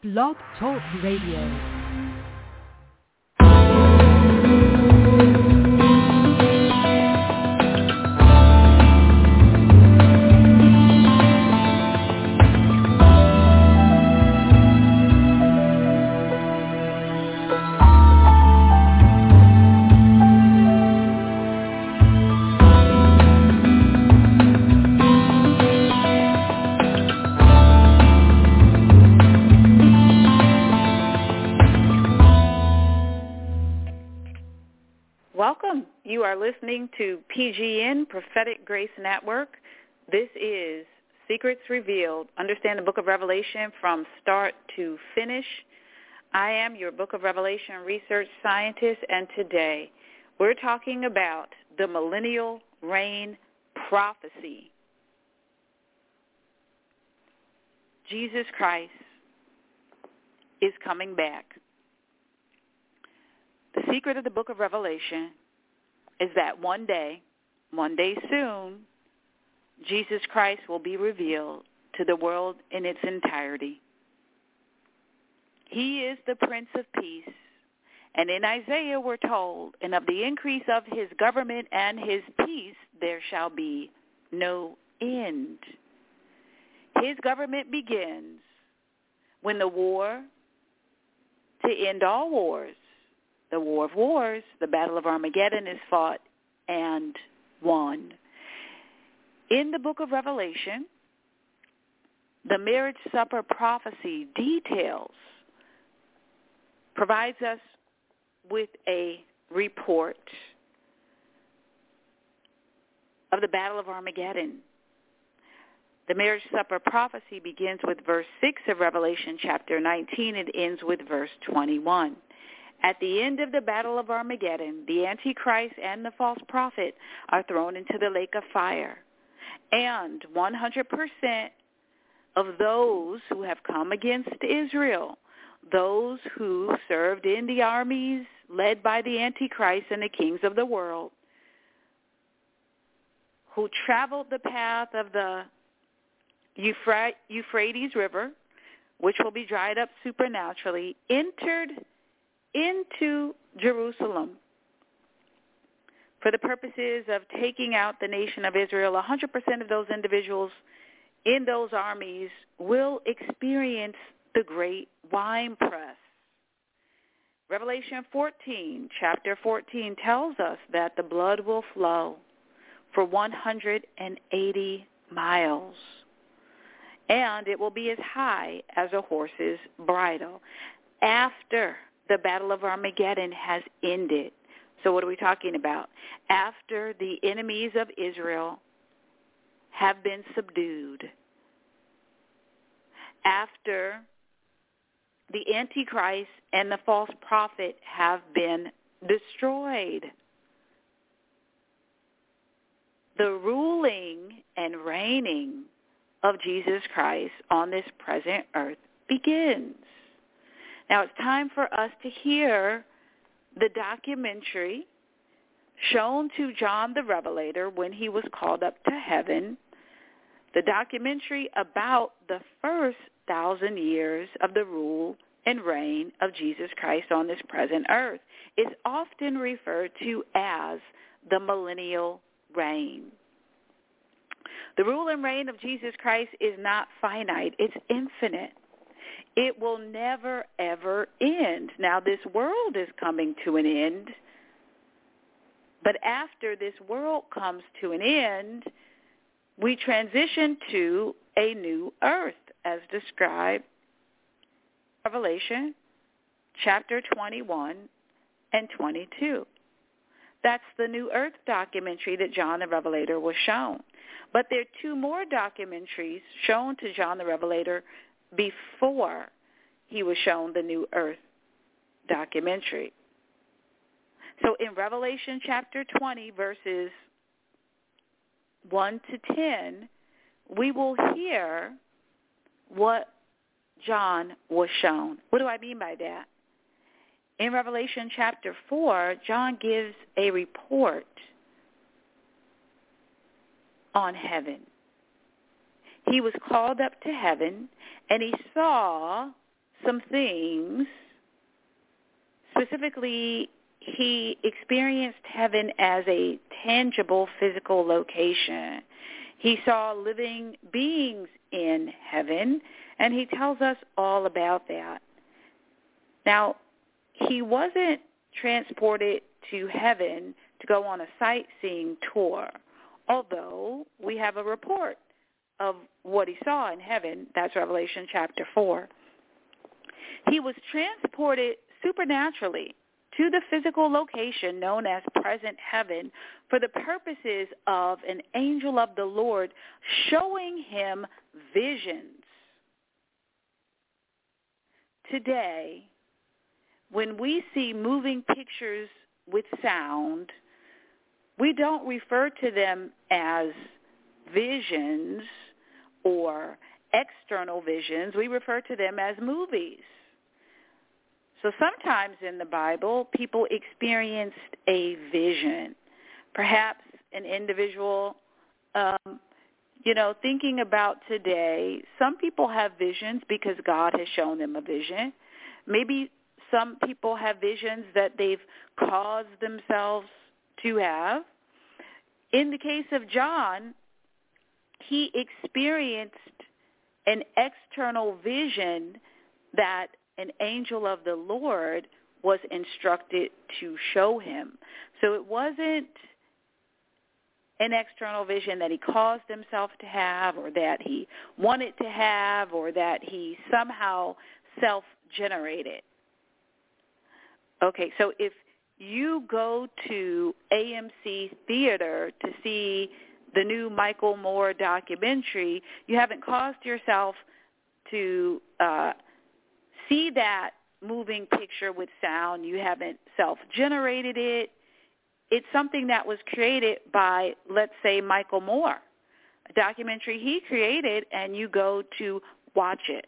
Blog Talk Radio. Are listening to PGN Prophetic Grace Network. This is Secrets Revealed. Understand the book of Revelation from start to finish. I am your book of Revelation research scientist, and today we're talking about the millennial reign prophecy. Jesus Christ is coming back. The secret of the book of Revelation is that one day, one day soon, Jesus Christ will be revealed to the world in its entirety. He is the Prince of Peace. And in Isaiah we're told, and of the increase of his government and his peace there shall be no end. His government begins when the war to end all wars the war of wars, the battle of Armageddon is fought and won. In the book of Revelation, the marriage supper prophecy details, provides us with a report of the battle of Armageddon. The marriage supper prophecy begins with verse 6 of Revelation chapter 19 and ends with verse 21. At the end of the Battle of Armageddon, the Antichrist and the false prophet are thrown into the lake of fire. And 100% of those who have come against Israel, those who served in the armies led by the Antichrist and the kings of the world, who traveled the path of the Euphrates River, which will be dried up supernaturally, entered into Jerusalem for the purposes of taking out the nation of Israel. 100% of those individuals in those armies will experience the great wine press. Revelation 14, chapter 14, tells us that the blood will flow for 180 miles, and it will be as high as a horse's bridle. After the Battle of Armageddon has ended. So what are we talking about? After the enemies of Israel have been subdued, after the Antichrist and the false prophet have been destroyed, the ruling and reigning of Jesus Christ on this present earth begins. Now it's time for us to hear the documentary shown to John the Revelator when he was called up to heaven, the documentary about the first thousand years of the rule and reign of Jesus Christ on this present earth is often referred to as the millennial reign. The rule and reign of Jesus Christ is not finite, it's infinite. It will never, ever end. Now, this world is coming to an end. But after this world comes to an end, we transition to a new earth as described Revelation chapter 21 and 22. That's the New Earth documentary that John the Revelator was shown. But there are two more documentaries shown to John the Revelator before he was shown the New Earth documentary. So in Revelation chapter 20, verses 1 to 10, we will hear what John was shown. What do I mean by that? In Revelation chapter 4, John gives a report on heaven he was called up to heaven and he saw some things. Specifically, he experienced heaven as a tangible physical location. He saw living beings in heaven, and he tells us all about that. Now, he wasn't transported to heaven to go on a sightseeing tour, although we have a report of what he saw in heaven. That's Revelation chapter 4. He was transported supernaturally to the physical location known as present heaven for the purposes of an angel of the Lord showing him visions. Today, when we see moving pictures with sound, we don't refer to them as visions or external visions. We refer to them as movies. So sometimes in the Bible, people experienced a vision. Perhaps an individual, um, you know, thinking about today, some people have visions because God has shown them a vision. Maybe some people have visions that they've caused themselves to have. In the case of John, he experienced an external vision that an angel of the Lord was instructed to show him. So it wasn't an external vision that he caused himself to have or that he wanted to have or that he somehow self-generated. Okay, so if you go to AMC Theater to see the new Michael Moore documentary, you haven't caused yourself to uh, see that moving picture with sound. You haven't self-generated it. It's something that was created by, let's say, Michael Moore, a documentary he created, and you go to watch it.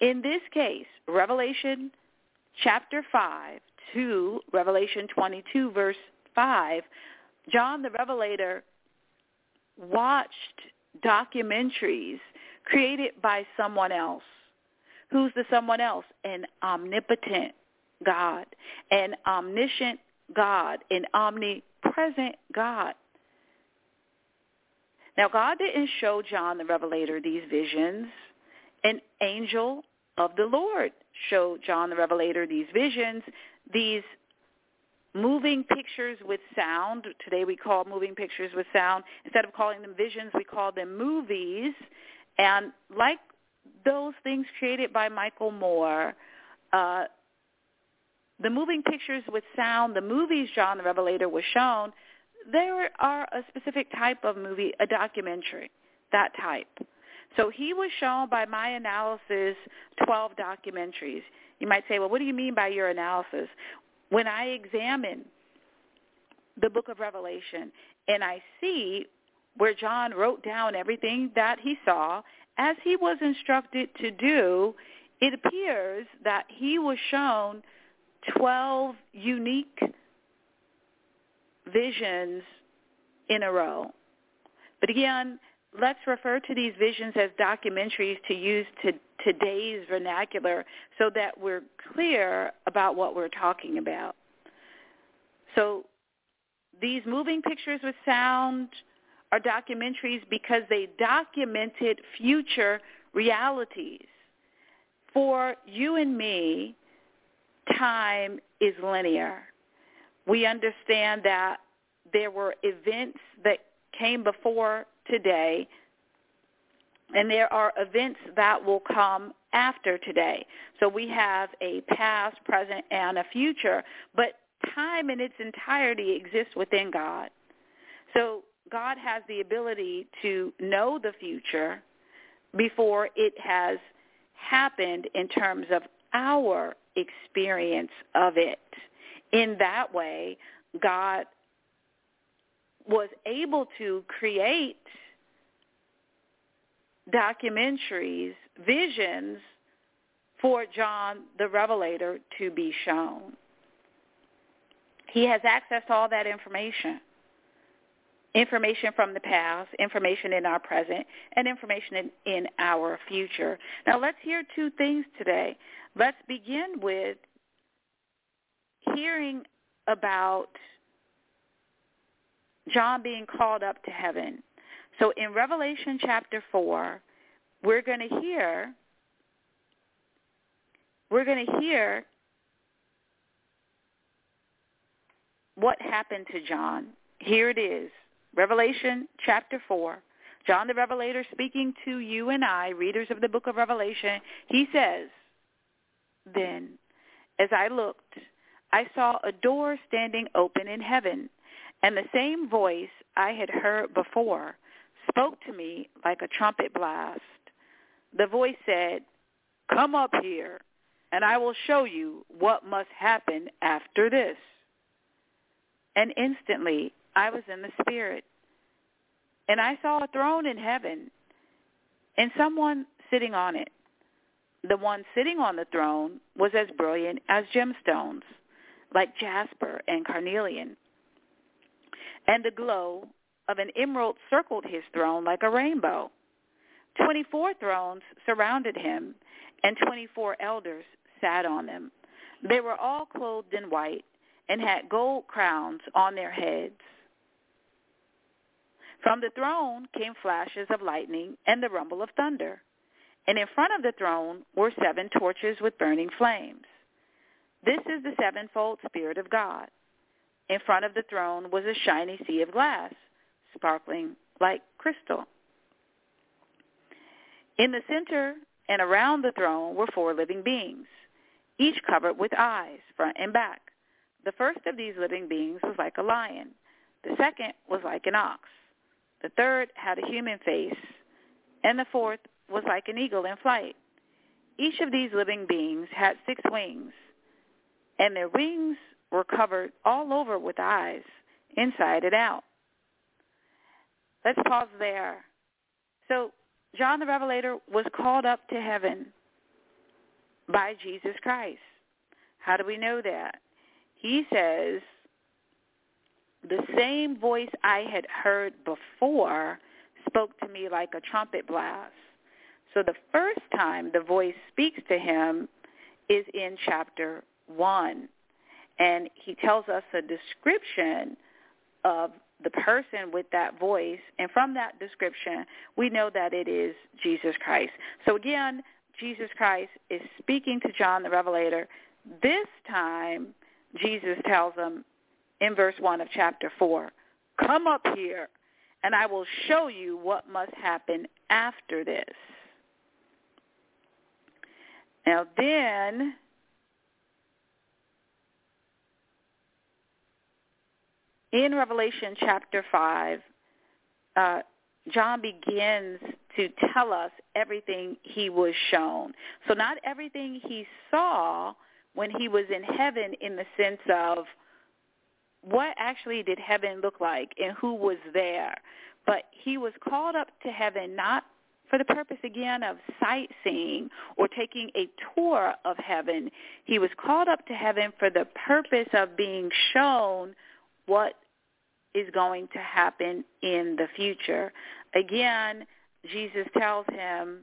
In this case, Revelation chapter 5 to Revelation 22, verse 5, John the Revelator watched documentaries created by someone else Who's the someone else? An omnipotent God, an omniscient God, an omnipresent God. Now, God didn't show John the Revelator these visions. An angel of the Lord showed John the Revelator these visions, these moving pictures with sound. Today we call moving pictures with sound. Instead of calling them visions, we call them movies. And like those things created by Michael Moore, uh, the moving pictures with sound, the movies John the Revelator was shown, there are a specific type of movie, a documentary, that type. So he was shown by my analysis 12 documentaries. You might say, well, what do you mean by your analysis? When I examine the book of Revelation and I see where John wrote down everything that he saw as he was instructed to do, it appears that he was shown 12 unique visions in a row. But again, let's refer to these visions as documentaries to use to today's vernacular so that we're clear about what we're talking about. So these moving pictures with sound, are documentaries because they documented future realities. For you and me, time is linear. We understand that there were events that came before today, and there are events that will come after today. So we have a past, present, and a future, but time in its entirety exists within God. So God has the ability to know the future before it has happened in terms of our experience of it. In that way, God was able to create documentaries, visions for John the Revelator to be shown. He has access to all that information. information from the past, information in our present, and information in, in our future. Now let's hear two things today. Let's begin with hearing about John being called up to heaven. So in Revelation chapter 4, we're going to hear we're going to hear what happened to John. Here it is. Revelation chapter 4. John the Revelator speaking to you and I, readers of the book of Revelation, he says, Then, as I looked, I saw a door standing open in heaven, and the same voice I had heard before spoke to me like a trumpet blast. The voice said, Come up here, and I will show you what must happen after this. And instantly I was in the Spirit. And I saw a throne in heaven and someone sitting on it. The one sitting on the throne was as brilliant as gemstones, like jasper and carnelian. And the glow of an emerald circled his throne like a rainbow. Twenty-four thrones surrounded him, and twenty-four elders sat on them. They were all clothed in white and had gold crowns on their heads. From the throne came flashes of lightning and the rumble of thunder. And in front of the throne were seven torches with burning flames. This is the sevenfold Spirit of God. In front of the throne was a shiny sea of glass, sparkling like crystal. In the center and around the throne were four living beings, each covered with eyes, front and back. The first of these living beings was like a lion. The second was like an ox. The third had a human face. And the fourth was like an eagle in flight. Each of these living beings had six wings, and their wings were covered all over with eyes, inside and out. Let's pause there. So John the Revelator was called up to heaven by Jesus Christ. How do we know that? He says, the same voice I had heard before spoke to me like a trumpet blast. So the first time the voice speaks to him is in chapter 1. And he tells us a description of the person with that voice. And from that description, we know that it is Jesus Christ. So again, Jesus Christ is speaking to John the Revelator. This time, Jesus tells him in verse 1 of chapter 4, come up here and I will show you what must happen after this. Now then, in Revelation chapter 5, uh, John begins to tell us everything he was shown. So not everything he saw when he was in heaven in the sense of what actually did heaven look like and who was there. But he was called up to heaven not for the purpose again of sightseeing or taking a tour of heaven. He was called up to heaven for the purpose of being shown what is going to happen in the future. Again, Jesus tells him,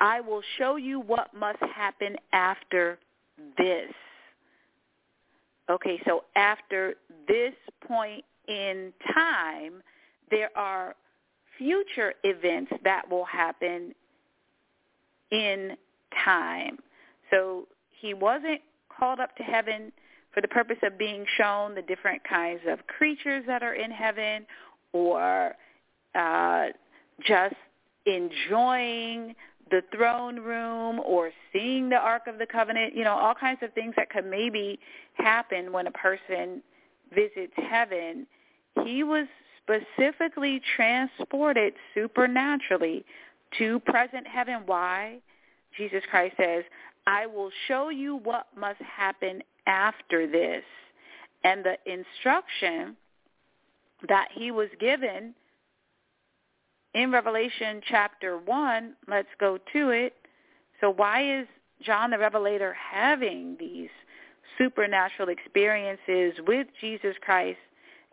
I will show you what must happen after this. Okay, so after this point in time, there are future events that will happen in time. So he wasn't called up to heaven for the purpose of being shown the different kinds of creatures that are in heaven or uh, just enjoying the throne room or seeing the Ark of the Covenant, you know, all kinds of things that could maybe happen when a person visits heaven. He was specifically transported supernaturally to present heaven. Why? Jesus Christ says, I will show you what must happen after this. And the instruction that he was given in Revelation chapter 1, let's go to it. So why is John the Revelator having these supernatural experiences with Jesus Christ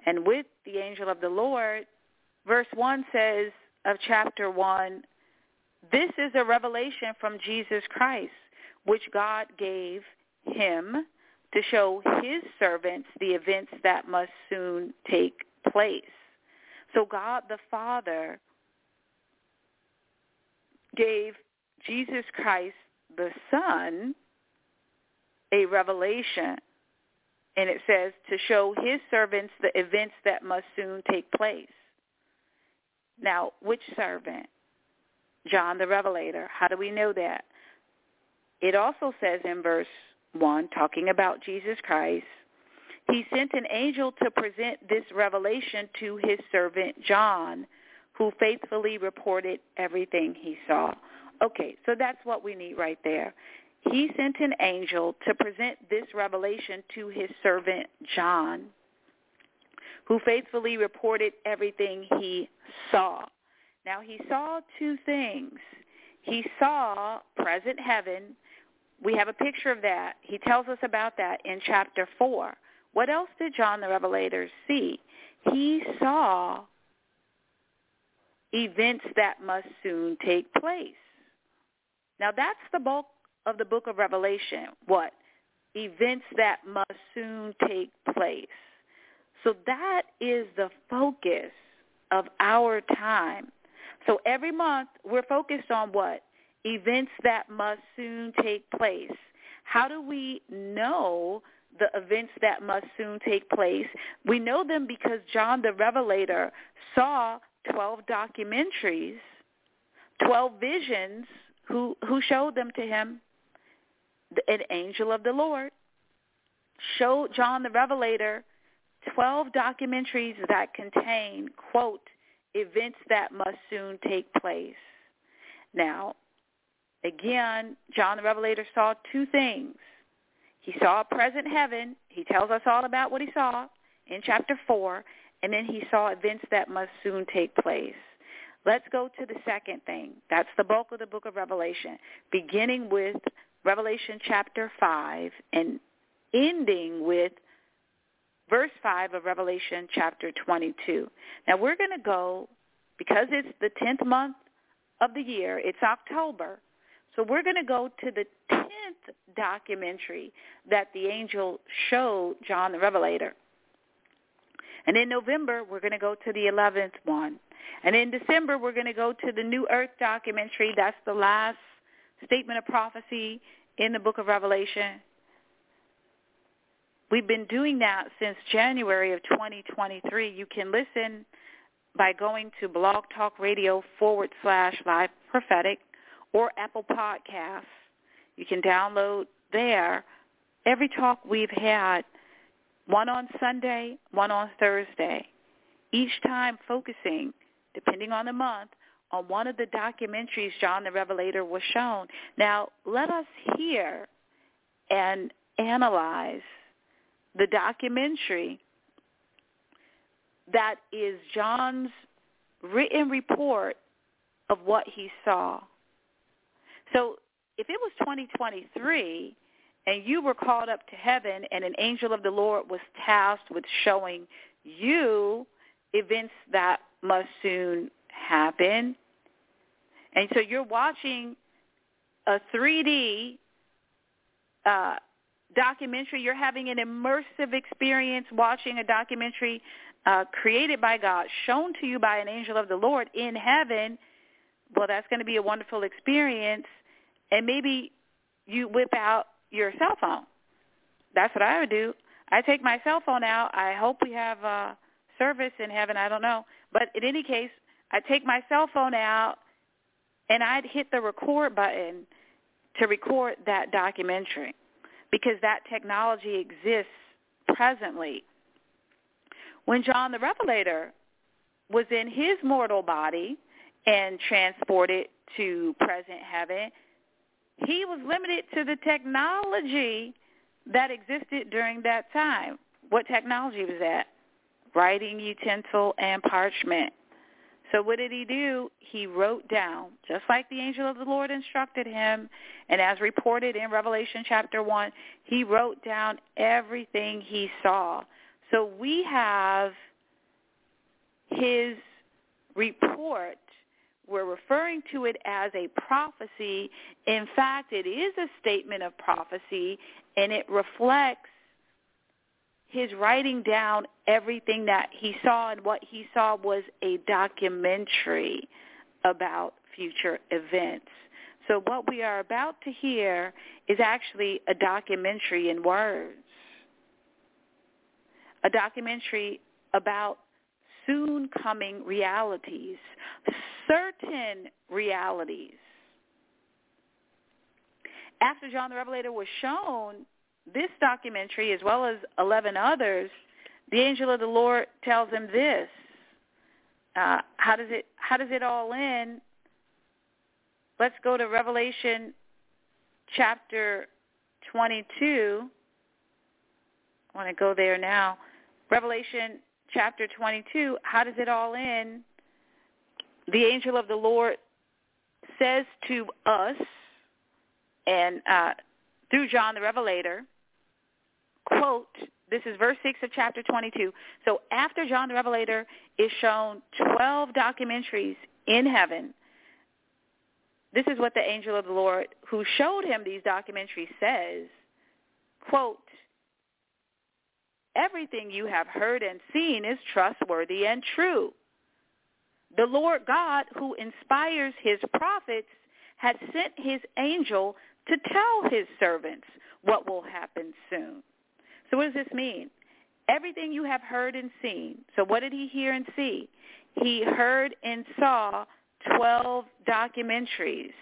and with the angel of the Lord, verse 1 says of chapter 1, this is a revelation from Jesus Christ, which God gave him to show his servants the events that must soon take place. So God the Father gave Jesus Christ the Son a revelation. And it says to show his servants the events that must soon take place. Now, which servant? John the Revelator. How do we know that? It also says in verse 1, talking about Jesus Christ, he sent an angel to present this revelation to his servant John, who faithfully reported everything he saw. Okay, so that's what we need right there. He sent an angel to present this revelation to his servant John, who faithfully reported everything he saw. Now he saw two things. He saw present heaven. We have a picture of that. He tells us about that in chapter 4. What else did John the Revelator see? He saw events that must soon take place. Now that's the bulk of the book of Revelation. What? Events that must soon take place. So that is the focus of our time. So every month we're focused on what? Events that must soon take place. How do we know the events that must soon take place? We know them because John the Revelator saw 12 documentaries, 12 visions who, who showed them to him. An angel of the Lord showed John the Revelator 12 documentaries that contain, quote, events that must soon take place. Now, again, John the Revelator saw two things. He saw a present heaven. He tells us all about what he saw in chapter 4. And then he saw events that must soon take place. Let's go to the second thing. That's the bulk of the book of Revelation, beginning with Revelation chapter 5 and ending with verse 5 of Revelation chapter 22. Now we're going to go, because it's the 10th month of the year, it's October, so we're going to go to the 10th documentary that the angel showed John the Revelator. And in November, we're going to go to the 11th one. And in December, we're going to go to the New Earth documentary. That's the last statement of prophecy in the book of Revelation. We've been doing that since January of 2023. You can listen by going to Blog Talk Radio forward slash live prophetic or Apple Podcasts. You can download there every talk we've had, one on Sunday, one on Thursday, each time focusing, depending on the month, on one of the documentaries John the Revelator was shown. Now, let us hear and analyze the documentary that is John's written report of what he saw. So if it was 2023 and you were called up to heaven and an angel of the Lord was tasked with showing you events that must soon happen, and so you're watching a 3D uh, documentary. You're having an immersive experience watching a documentary uh, created by God, shown to you by an angel of the Lord in heaven. Well, that's going to be a wonderful experience. And maybe you whip out your cell phone. That's what I would do. I take my cell phone out. I hope we have uh, service in heaven. I don't know. But in any case, I take my cell phone out and I'd hit the record button to record that documentary because that technology exists presently. When John the Revelator was in his mortal body and transported to present heaven, he was limited to the technology that existed during that time. What technology was that? Writing utensil and parchment. So what did he do? He wrote down, just like the angel of the Lord instructed him, and as reported in Revelation chapter 1, he wrote down everything he saw. So we have his report, we're referring to it as a prophecy. In fact, it is a statement of prophecy, and it reflects his writing down everything that he saw, and what he saw was a documentary about future events. So what we are about to hear is actually a documentary in words, a documentary about soon coming realities, certain realities. After John the Revelator was shown this documentary, as well as 11 others, the angel of the Lord tells him this. Uh, how does it how does it all end? Let's go to Revelation chapter 22. I want to go there now. Revelation chapter 22, how does it all end? The angel of the Lord says to us, and uh, through John the Revelator, quote, this is verse 6 of chapter 22. So after John the Revelator is shown 12 documentaries in heaven, this is what the angel of the Lord who showed him these documentaries says, quote, everything you have heard and seen is trustworthy and true. The Lord God who inspires his prophets has sent his angel to tell his servants what will happen soon. So what does this mean? Everything you have heard and seen. So what did he hear and see? He heard and saw 12 documentaries.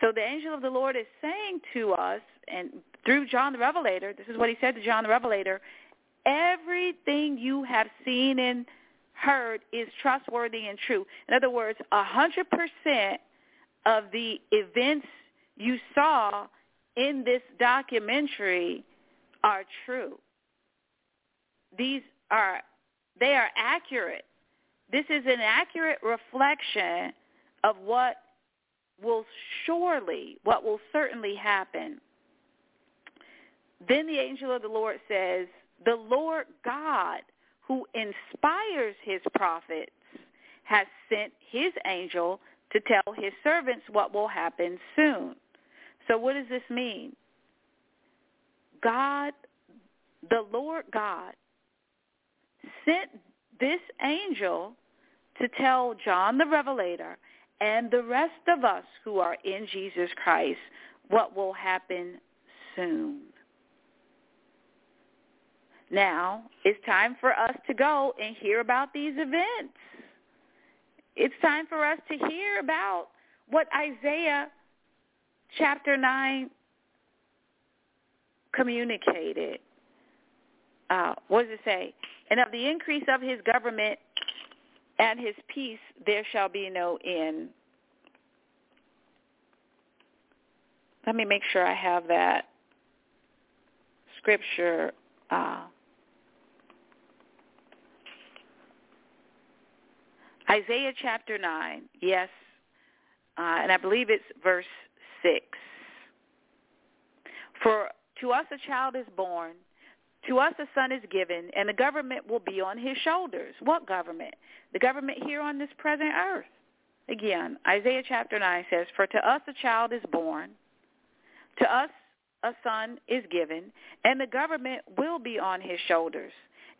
So the angel of the Lord is saying to us, and through John the Revelator, this is what he said to John the Revelator, everything you have seen and heard is trustworthy and true. In other words, a 100% of the events you saw in this documentary are true. These are, they are accurate. This is an accurate reflection of what will surely, what will certainly happen. Then the angel of the Lord says, the Lord God who inspires his prophets has sent his angel to tell his servants what will happen soon. So what does this mean? God, the Lord God, sent this angel to tell John the Revelator and the rest of us who are in Jesus Christ what will happen soon. Now, it's time for us to go and hear about these events. It's time for us to hear about what Isaiah chapter 9 communicated. Uh, what does it say? And of the increase of his government and his peace there shall be no end. Let me make sure I have that scripture. Uh, Isaiah chapter 9, yes, uh, and I believe it's verse 6. For to us a child is born, to us a son is given, and the government will be on his shoulders. What government? The government here on this present earth. Again, Isaiah chapter 9 says, For to us a child is born, to us a son is given, and the government will be on his shoulders.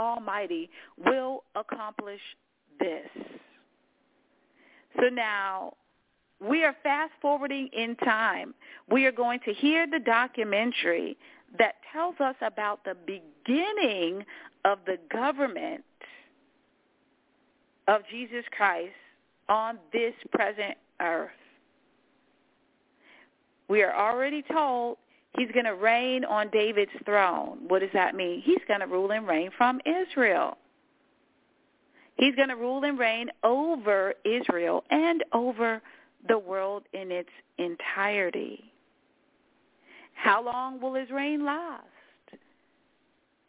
Almighty will accomplish this. So now we are fast forwarding in time. We are going to hear the documentary that tells us about the beginning of the government of Jesus Christ on this present earth. We are already told he's going to reign on David's throne. What does that mean? He's going to rule and reign from Israel. He's going to rule and reign over Israel and over the world in its entirety. How long will his reign last?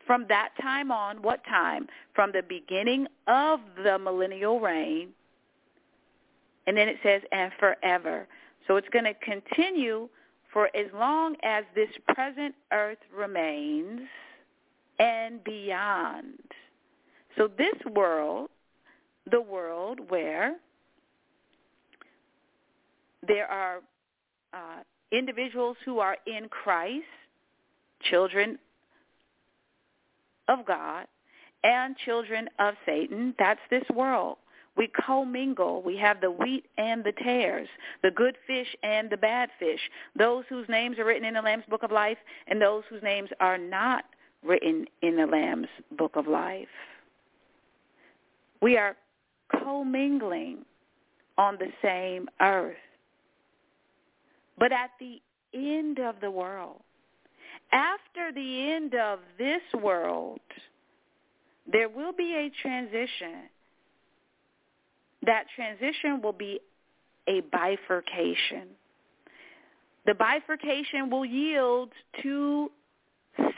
From that time on, what time? From the beginning of the millennial reign. And then it says, and forever. So it's going to continue for as long as this present earth remains and beyond. So this world, the world where there are uh, individuals who are in Christ, children of God, and children of Satan. That's this world. We commingle. We have the wheat and the tares, the good fish and the bad fish, those whose names are written in the Lamb's Book of Life and those whose names are not written in the Lamb's Book of Life. We are commingling on the same earth. But at the end of the world, after the end of this world, there will be a transition. That transition will be a bifurcation. The bifurcation will yield two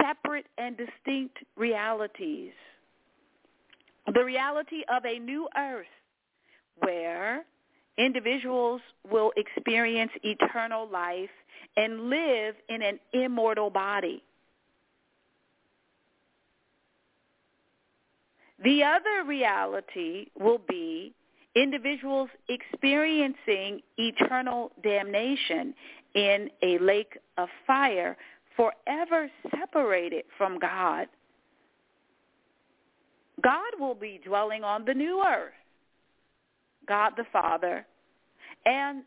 separate and distinct realities. The reality of a new earth where individuals will experience eternal life and live in an immortal body. The other reality will be individuals experiencing eternal damnation in a lake of fire, forever separated from God. God will be dwelling on the new earth God the Father, and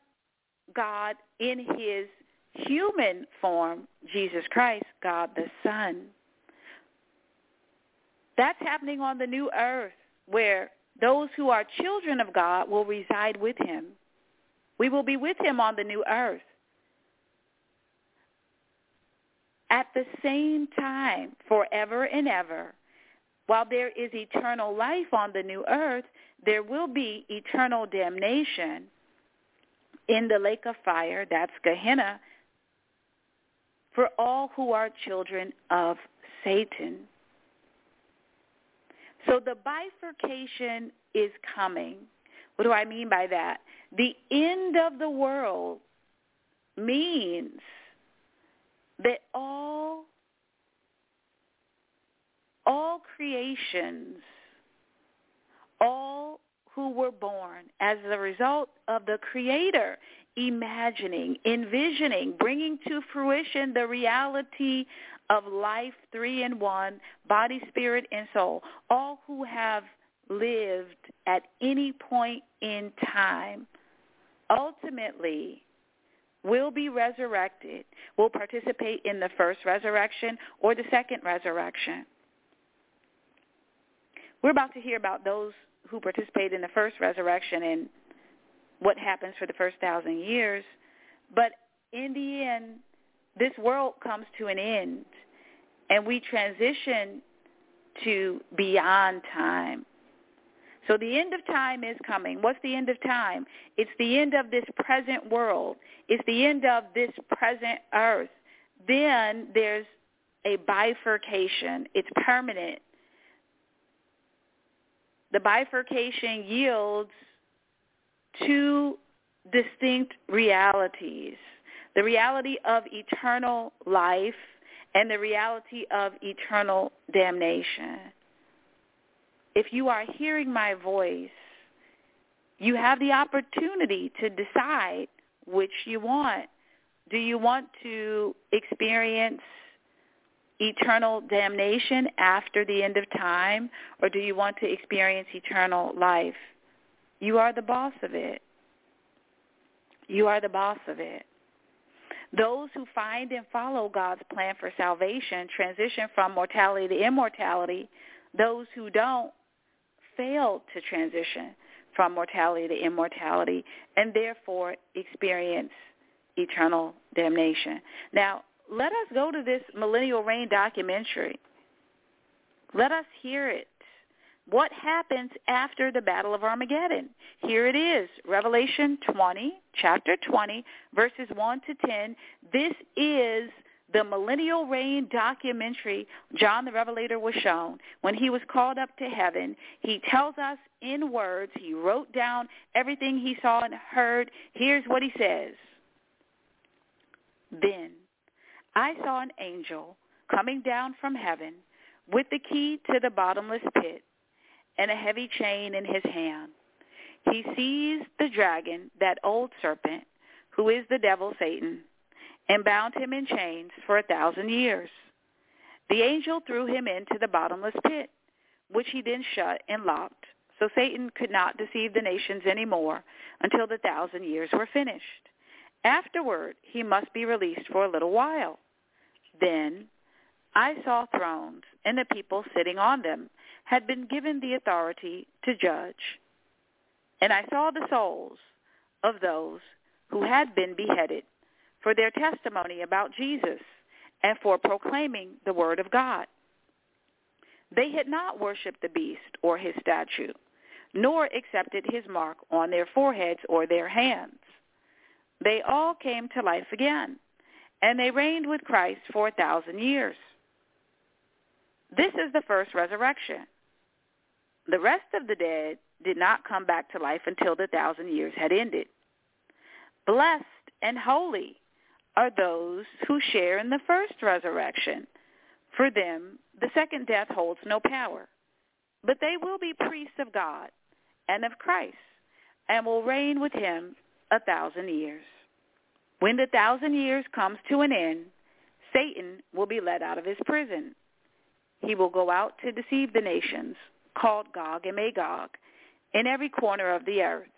God in his human form, Jesus Christ, God the Son. That's happening on the new earth where those who are children of God will reside with him. We will be with him on the new earth. At the same time, forever and ever, while there is eternal life on the new earth, there will be eternal damnation in the lake of fire, that's Gehenna, for all who are children of Satan. So the bifurcation is coming. What do I mean by that? The end of the world means that all all creations, all who were born as a result of the Creator imagining, envisioning, bringing to fruition the reality of life three in one, body, spirit, and soul, all who have lived at any point in time, ultimately will be resurrected, will participate in the first resurrection or the second resurrection. We're about to hear about those who participate in the first resurrection and what happens for the first thousand years. But in the end, this world comes to an end, and we transition to beyond time. So the end of time is coming. What's the end of time? It's the end of this present world. It's the end of this present earth. Then there's a bifurcation. It's permanent the bifurcation yields two distinct realities. The reality of eternal life and the reality of eternal damnation. If you are hearing my voice, you have the opportunity to decide which you want. Do you want to experience eternal damnation after the end of time, or do you want to experience eternal life? You are the boss of it. You are the boss of it. Those who find and follow God's plan for salvation transition from mortality to immortality. Those who don't fail to transition from mortality to immortality and therefore experience eternal damnation. Now, let us go to this Millennial Reign documentary. Let us hear it. What happens after the Battle of Armageddon. Here it is, Revelation 20, chapter 20, verses 1 to 10. This is the millennial reign documentary John the Revelator was shown when he was called up to heaven. He tells us in words, he wrote down everything he saw and heard. Here's what he says. Then I saw an angel coming down from heaven with the key to the bottomless pit and a heavy chain in his hand. He seized the dragon, that old serpent, who is the devil Satan, and bound him in chains for a thousand years. The angel threw him into the bottomless pit, which he then shut and locked, so Satan could not deceive the nations any more until the thousand years were finished. Afterward, he must be released for a little while. Then I saw thrones, and the people sitting on them had been given the authority to judge. And I saw the souls of those who had been beheaded for their testimony about Jesus and for proclaiming the word of God. They had not worshipped the beast or his statue, nor accepted his mark on their foreheads or their hands. They all came to life again, and they reigned with Christ for a thousand years. This is the first resurrection. The rest of the dead did not come back to life until the thousand years had ended. Blessed and holy are those who share in the first resurrection. For them, the second death holds no power. But they will be priests of God and of Christ and will reign with him a thousand years. When the thousand years comes to an end, Satan will be let out of his prison. He will go out to deceive the nations, called Gog and Magog, in every corner of the earth.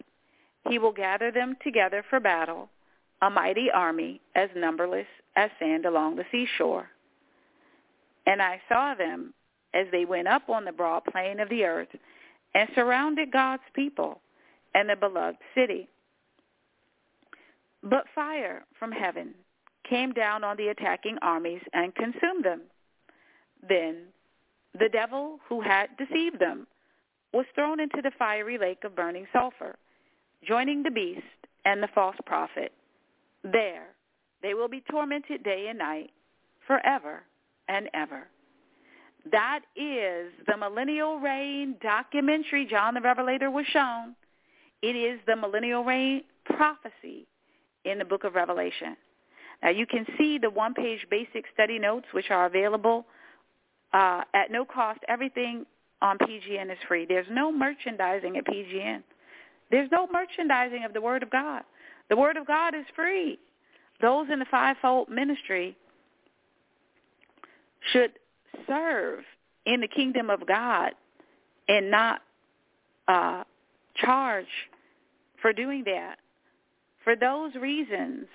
He will gather them together for battle, a mighty army as numberless as sand along the seashore. And I saw them as they went up on the broad plain of the earth and surrounded God's people and the beloved city. But fire from heaven came down on the attacking armies and consumed them. Then the devil who had deceived them was thrown into the fiery lake of burning sulfur, joining the beast and the false prophet. There they will be tormented day and night forever and ever. That is the millennial reign documentary John the Revelator was shown. It is the millennial reign prophecy in the book of Revelation. Now you can see the one-page basic study notes which are available uh, at no cost. Everything on PGN is free. There's no merchandising at PGN. There's no merchandising of the Word of God. The Word of God is free. Those in the fivefold ministry should serve in the kingdom of God and not uh, charge for doing that. For those reasons,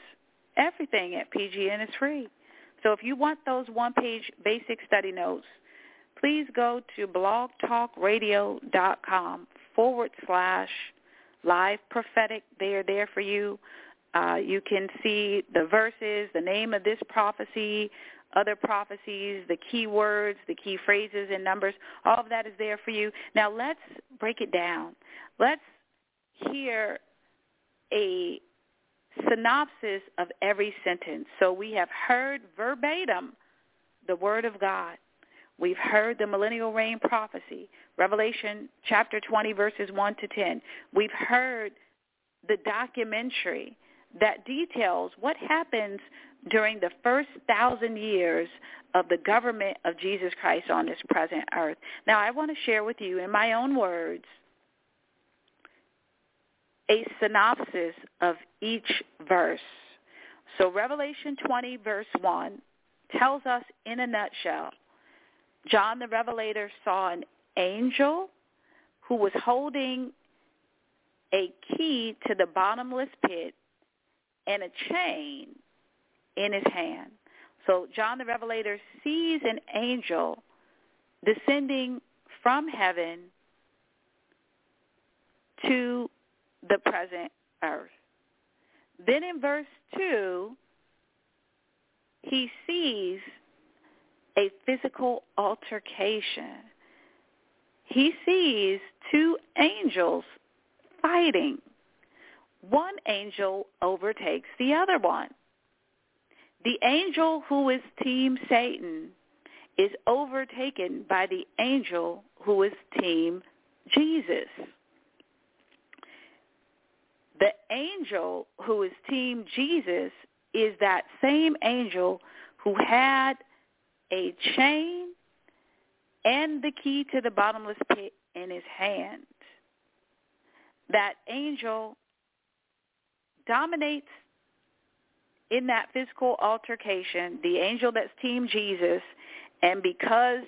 everything at PGN is free. So if you want those one-page basic study notes, please go to blogtalkradio.com forward slash live prophetic. They are there for you. Uh, you can see the verses, the name of this prophecy, other prophecies, the key words, the key phrases and numbers. All of that is there for you. Now let's break it down. Let's hear a synopsis of every sentence. So we have heard verbatim the word of God. We've heard the millennial reign prophecy, Revelation chapter 20 verses 1 to 10. We've heard the documentary that details what happens during the first thousand years of the government of Jesus Christ on this present earth. Now I want to share with you in my own words a synopsis of each verse. So Revelation 20 verse 1 tells us in a nutshell, John the Revelator saw an angel who was holding a key to the bottomless pit and a chain in his hand. So John the Revelator sees an angel descending from heaven to the present earth. Then in verse 2, he sees a physical altercation he sees two angels fighting. One angel overtakes the other one. The angel who is Team Satan is overtaken by the angel who is Team Jesus. The angel who is Team Jesus is that same angel who had a chain and the key to the bottomless pit in his hand. That angel dominates in that physical altercation, the angel that's Team Jesus, and because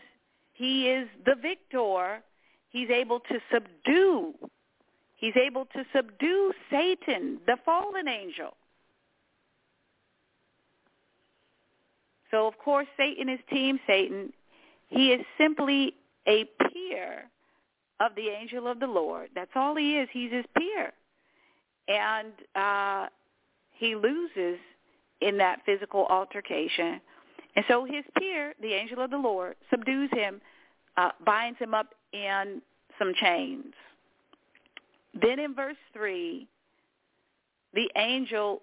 he is the victor, he's able to subdue. He's able to subdue Satan, the fallen angel. So of course Satan is Team Satan. He is simply a peer of the angel of the Lord. That's all he is. He's his peer. And uh, he loses in that physical altercation. And so his peer, the angel of the Lord, subdues him, uh, binds him up in some chains. Then in verse 3, the angel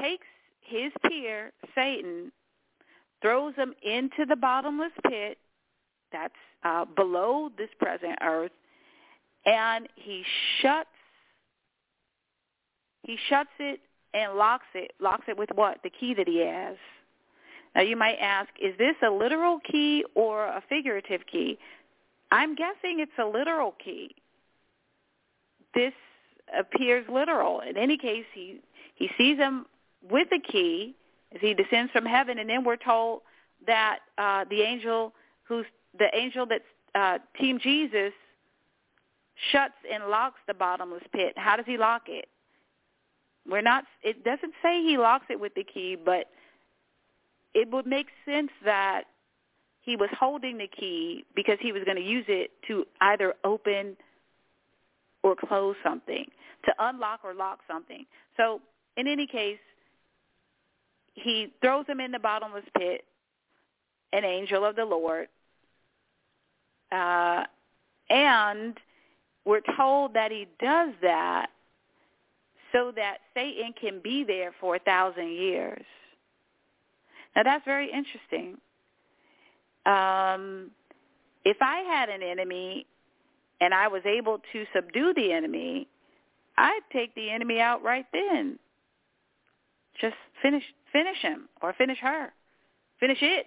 takes his peer, Satan, throws him into the bottomless pit that's uh, below this present earth, and he shuts he shuts it and locks it. Locks it with what? The key that he has. Now you might ask, is this a literal key or a figurative key? I'm guessing it's a literal key. This appears literal. In any case, he he sees him with the key as he descends from heaven, and then we're told that uh, the angel who's the angel that's uh, Team Jesus shuts and locks the bottomless pit. How does he lock it? We're not. It doesn't say he locks it with the key, but it would make sense that he was holding the key because he was going to use it to either open or close something, to unlock or lock something. So in any case, he throws him in the bottomless pit, an angel of the Lord, uh, and we're told that he does that so that Satan can be there for a thousand years. Now that's very interesting. Um, if I had an enemy and I was able to subdue the enemy, I'd take the enemy out right then. Just finish finish him or finish her. Finish it.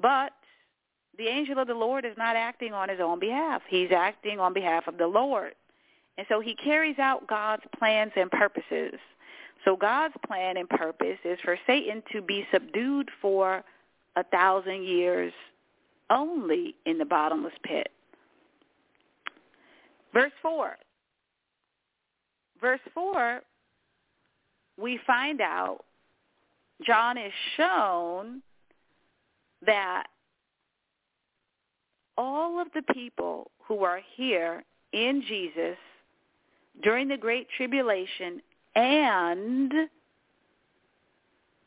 But the angel of the Lord is not acting on his own behalf. He's acting on behalf of the Lord. And so he carries out God's plans and purposes. So God's plan and purpose is for Satan to be subdued for a thousand years only in the bottomless pit. Verse 4. Verse 4, we find out John is shown that all of the people who are here in Jesus during the Great Tribulation and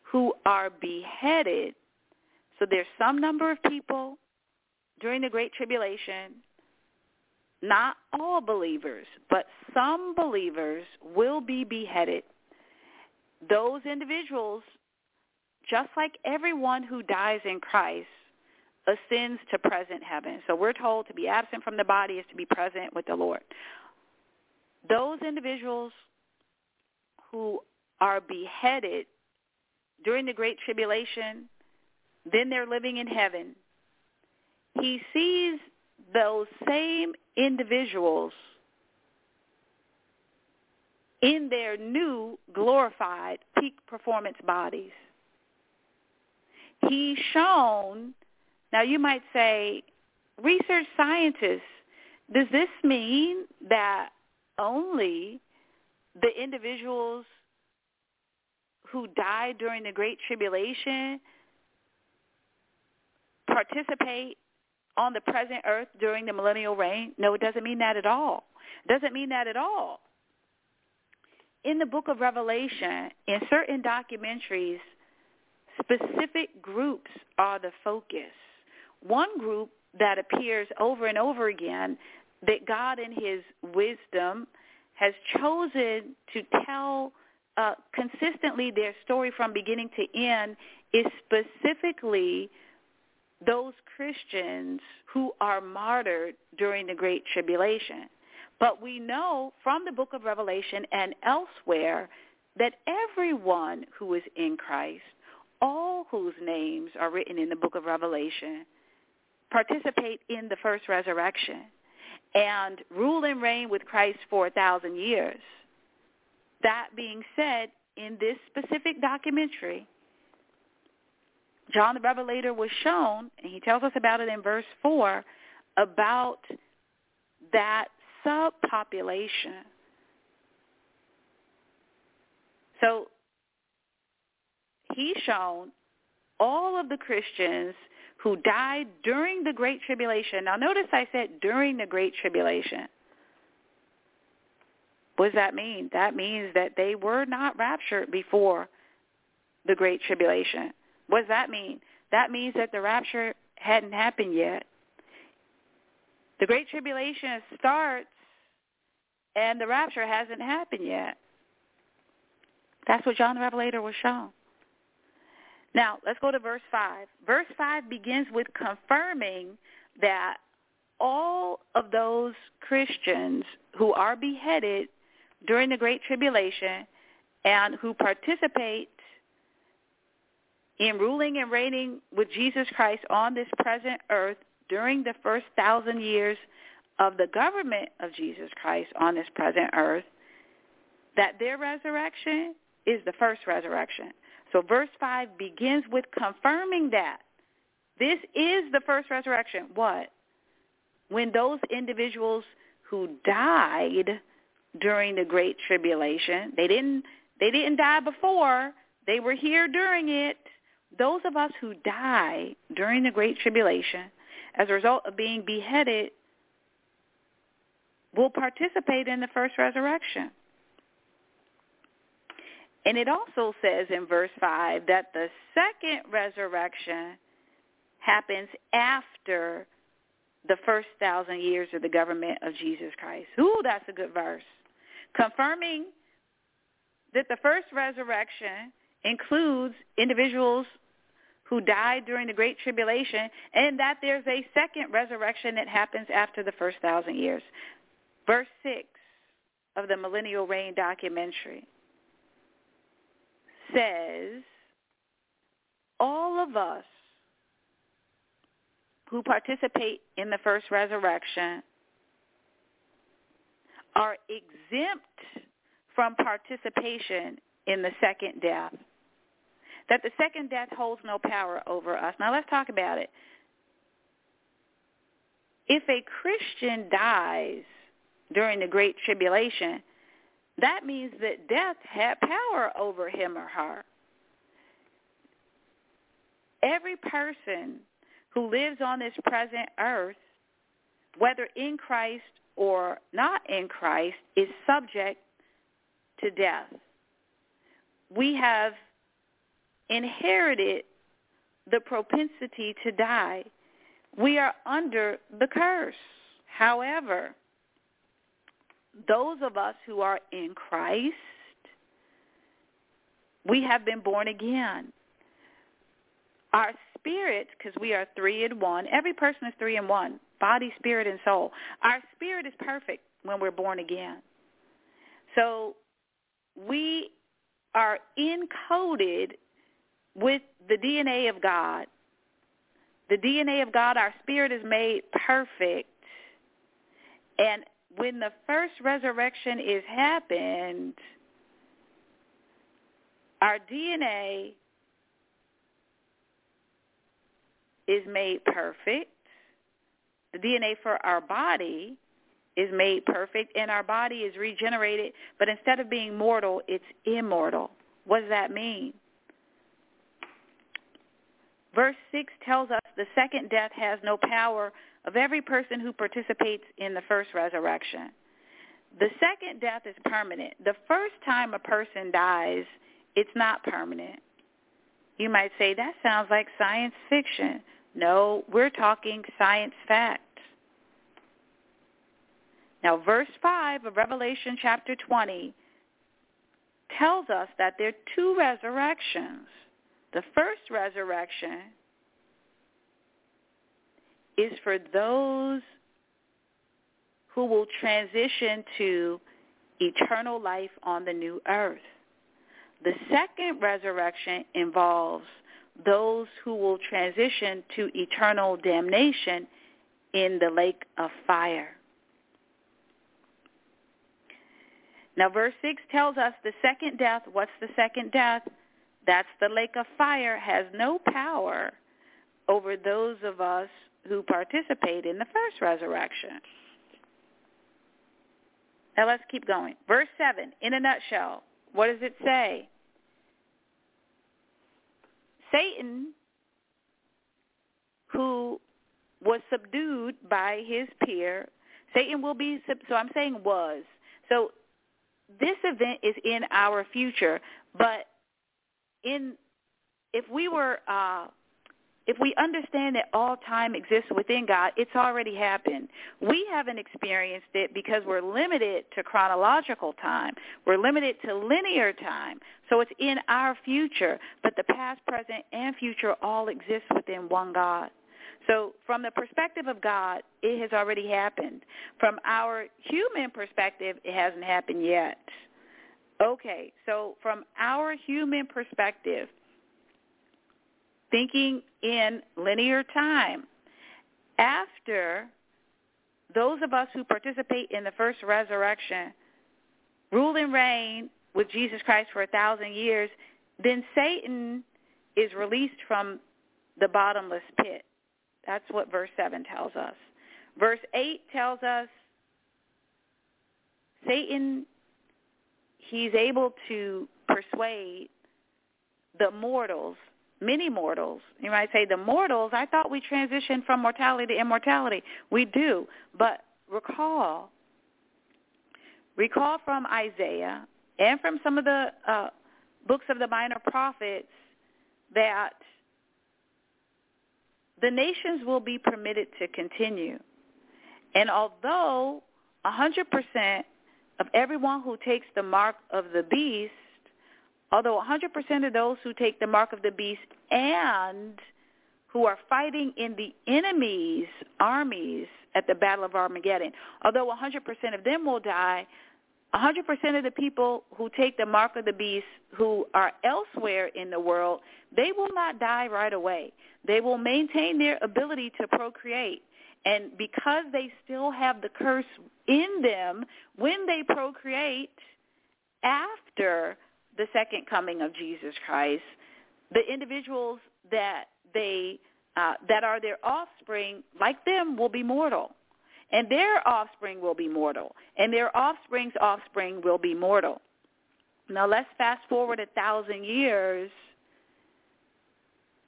who are beheaded. So there's some number of people during the Great Tribulation, not all believers, but some believers will be beheaded. Those individuals, just like everyone who dies in Christ, ascends to present heaven. So we're told to be absent from the body is to be present with the Lord those individuals who are beheaded during the Great Tribulation, then they're living in heaven. He sees those same individuals in their new glorified peak performance bodies. He's shown, now you might say, research scientists, does this mean that only the individuals who died during the Great Tribulation participate on the present earth during the millennial reign? No, it doesn't mean that at all. It doesn't mean that at all. In the book of Revelation, in certain documentaries, specific groups are the focus. One group that appears over and over again that God in his wisdom has chosen to tell uh, consistently their story from beginning to end is specifically those Christians who are martyred during the Great Tribulation. But we know from the book of Revelation and elsewhere that everyone who is in Christ, all whose names are written in the book of Revelation, participate in the first resurrection and rule and reign with Christ for a thousand years. That being said, in this specific documentary, John the Revelator was shown, and he tells us about it in verse 4, about that subpopulation. So he's shown all of the Christians who died during the Great Tribulation. Now notice I said during the Great Tribulation. What does that mean? That means that they were not raptured before the Great Tribulation. What does that mean? That means that the rapture hadn't happened yet. The Great Tribulation starts and the rapture hasn't happened yet. That's what John the Revelator was shown. Now, let's go to verse 5. Verse 5 begins with confirming that all of those Christians who are beheaded during the Great Tribulation and who participate in ruling and reigning with Jesus Christ on this present earth during the first thousand years of the government of Jesus Christ on this present earth, that their resurrection is the first resurrection. So verse 5 begins with confirming that. This is the first resurrection. What? When those individuals who died during the great tribulation, they didn't they didn't die before, they were here during it. Those of us who die during the great tribulation as a result of being beheaded will participate in the first resurrection. And it also says in verse 5 that the second resurrection happens after the first thousand years of the government of Jesus Christ. Ooh, that's a good verse. Confirming that the first resurrection includes individuals who died during the Great Tribulation and that there's a second resurrection that happens after the first thousand years. Verse 6 of the Millennial Reign documentary says all of us who participate in the first resurrection are exempt from participation in the second death. That the second death holds no power over us. Now let's talk about it. If a Christian dies during the Great Tribulation, that means that death had power over him or her. Every person who lives on this present earth, whether in Christ or not in Christ, is subject to death. We have inherited the propensity to die. We are under the curse. However, those of us who are in Christ, we have been born again. Our spirit, because we are three in one, every person is three in one, body, spirit, and soul. Our spirit is perfect when we're born again. So we are encoded with the DNA of God. The DNA of God, our spirit is made perfect. And when the first resurrection is happened, our DNA is made perfect. The DNA for our body is made perfect and our body is regenerated, but instead of being mortal, it's immortal. What does that mean? Verse 6 tells us the second death has no power of every person who participates in the first resurrection. The second death is permanent. The first time a person dies, it's not permanent. You might say, that sounds like science fiction. No, we're talking science fact. Now, verse 5 of Revelation chapter 20 tells us that there are two resurrections. The first resurrection is for those who will transition to eternal life on the new earth. The second resurrection involves those who will transition to eternal damnation in the lake of fire. Now verse 6 tells us the second death, what's the second death? That's the lake of fire, has no power over those of us who participate in the first resurrection. Now let's keep going. Verse 7, in a nutshell, what does it say? Satan, who was subdued by his peer, Satan will be, so I'm saying was. So this event is in our future, but in if we were uh, if we understand that all time exists within God, it's already happened. We haven't experienced it because we're limited to chronological time. We're limited to linear time. So it's in our future, but the past, present, and future all exist within one God. So from the perspective of God, it has already happened. From our human perspective, it hasn't happened yet. Okay, so from our human perspective, thinking in linear time. After those of us who participate in the first resurrection rule and reign with Jesus Christ for a thousand years, then Satan is released from the bottomless pit. That's what verse 7 tells us. Verse 8 tells us Satan, he's able to persuade the mortals many mortals. You might say the mortals, I thought we transitioned from mortality to immortality. We do. But recall, recall from Isaiah and from some of the uh, books of the minor prophets that the nations will be permitted to continue. And although 100% of everyone who takes the mark of the beast Although 100% of those who take the mark of the beast and who are fighting in the enemy's armies at the Battle of Armageddon, although 100% of them will die, 100% of the people who take the mark of the beast who are elsewhere in the world, they will not die right away. They will maintain their ability to procreate. And because they still have the curse in them, when they procreate after the second coming of Jesus Christ, the individuals that they uh, that are their offspring, like them, will be mortal, and their offspring will be mortal, and their offspring's offspring will be mortal. Now let's fast forward a thousand years.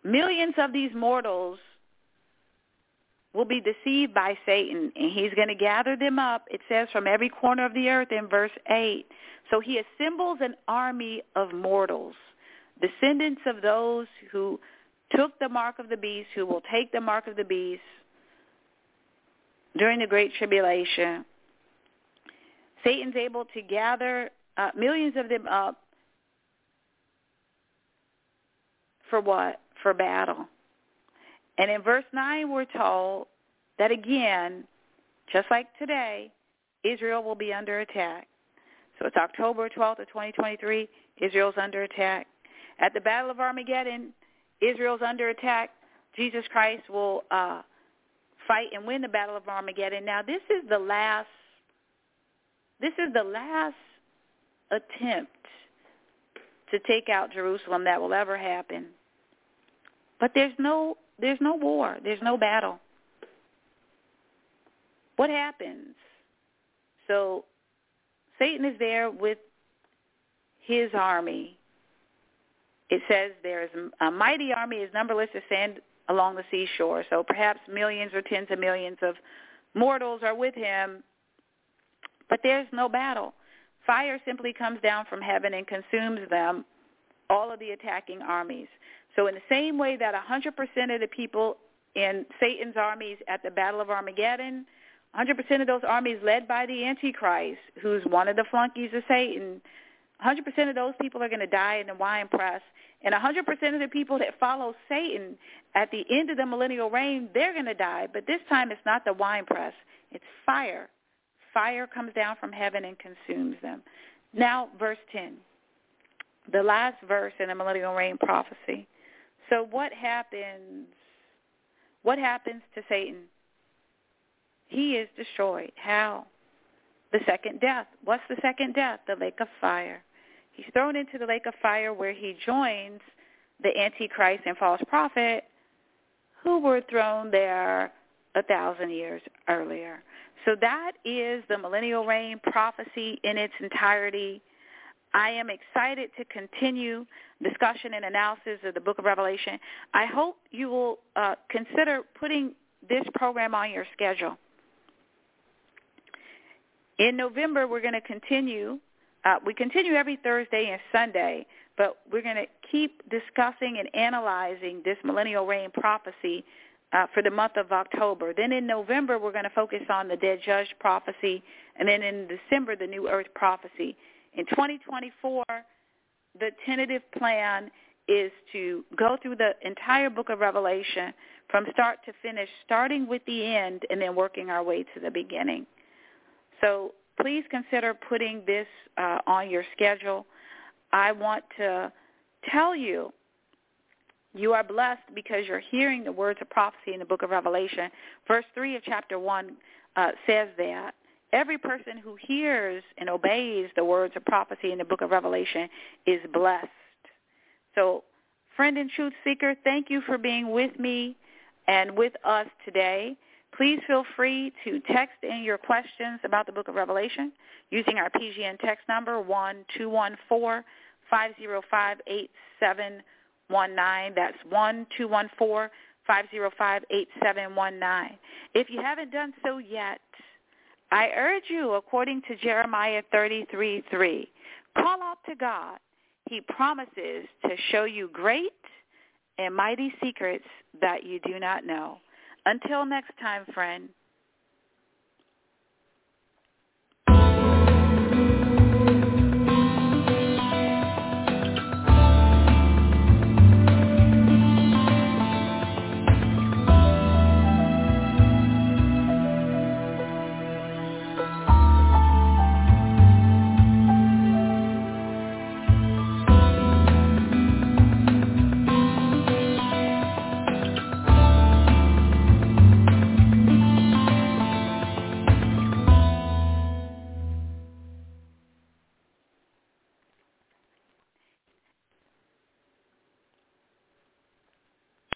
Millions of these mortals will be deceived by Satan, and he's going to gather them up, it says, from every corner of the earth in verse 8. So he assembles an army of mortals, descendants of those who took the mark of the beast, who will take the mark of the beast during the Great Tribulation. Satan's able to gather uh, millions of them up for what? For battle. And in verse 9, we're told that again, just like today, Israel will be under attack. So it's October 12th of 2023. Israel's under attack. At the Battle of Armageddon, Israel's under attack. Jesus Christ will uh, fight and win the Battle of Armageddon. Now, this is the last. This is the last attempt to take out Jerusalem that will ever happen. But there's no there's no war. There's no battle. What happens? So Satan is there with his army. It says there is a mighty army as numberless as sand along the seashore. So perhaps millions or tens of millions of mortals are with him. But there's no battle. Fire simply comes down from heaven and consumes them, all of the attacking armies. So in the same way that 100% of the people in Satan's armies at the Battle of Armageddon, 100% of those armies led by the Antichrist, who's one of the flunkies of Satan, 100% of those people are going to die in the wine press. And 100% of the people that follow Satan at the end of the millennial reign, they're going to die. But this time it's not the wine press. It's fire. Fire comes down from heaven and consumes them. Now, verse 10, the last verse in the millennial reign prophecy. So what happens? What happens to Satan? He is destroyed. How? The second death. What's the second death? The lake of fire. He's thrown into the lake of fire where he joins the Antichrist and false prophet who were thrown there a thousand years earlier. So that is the millennial reign prophecy in its entirety. I am excited to continue discussion and analysis of the book of Revelation. I hope you will uh, consider putting this program on your schedule. In November, we're going to continue. Uh, we continue every Thursday and Sunday, but we're going to keep discussing and analyzing this millennial reign prophecy uh, for the month of October. Then in November, we're going to focus on the dead judge prophecy, and then in December, the new earth prophecy. In 2024, the tentative plan is to go through the entire book of Revelation from start to finish, starting with the end and then working our way to the beginning. So please consider putting this uh, on your schedule. I want to tell you you are blessed because you're hearing the words of prophecy in the book of Revelation. Verse 3 of chapter 1 uh, says that. Every person who hears and obeys the words of prophecy in the book of Revelation is blessed. So, friend and truth seeker, thank you for being with me and with us today. Please feel free to text in your questions about the book of Revelation using our PGN text number 1214 505 8719. That's 1214 505 8719. If you haven't done so yet, I urge you, according to Jeremiah 33:3, call out to God. He promises to show you great and mighty secrets that you do not know. Until next time, friend,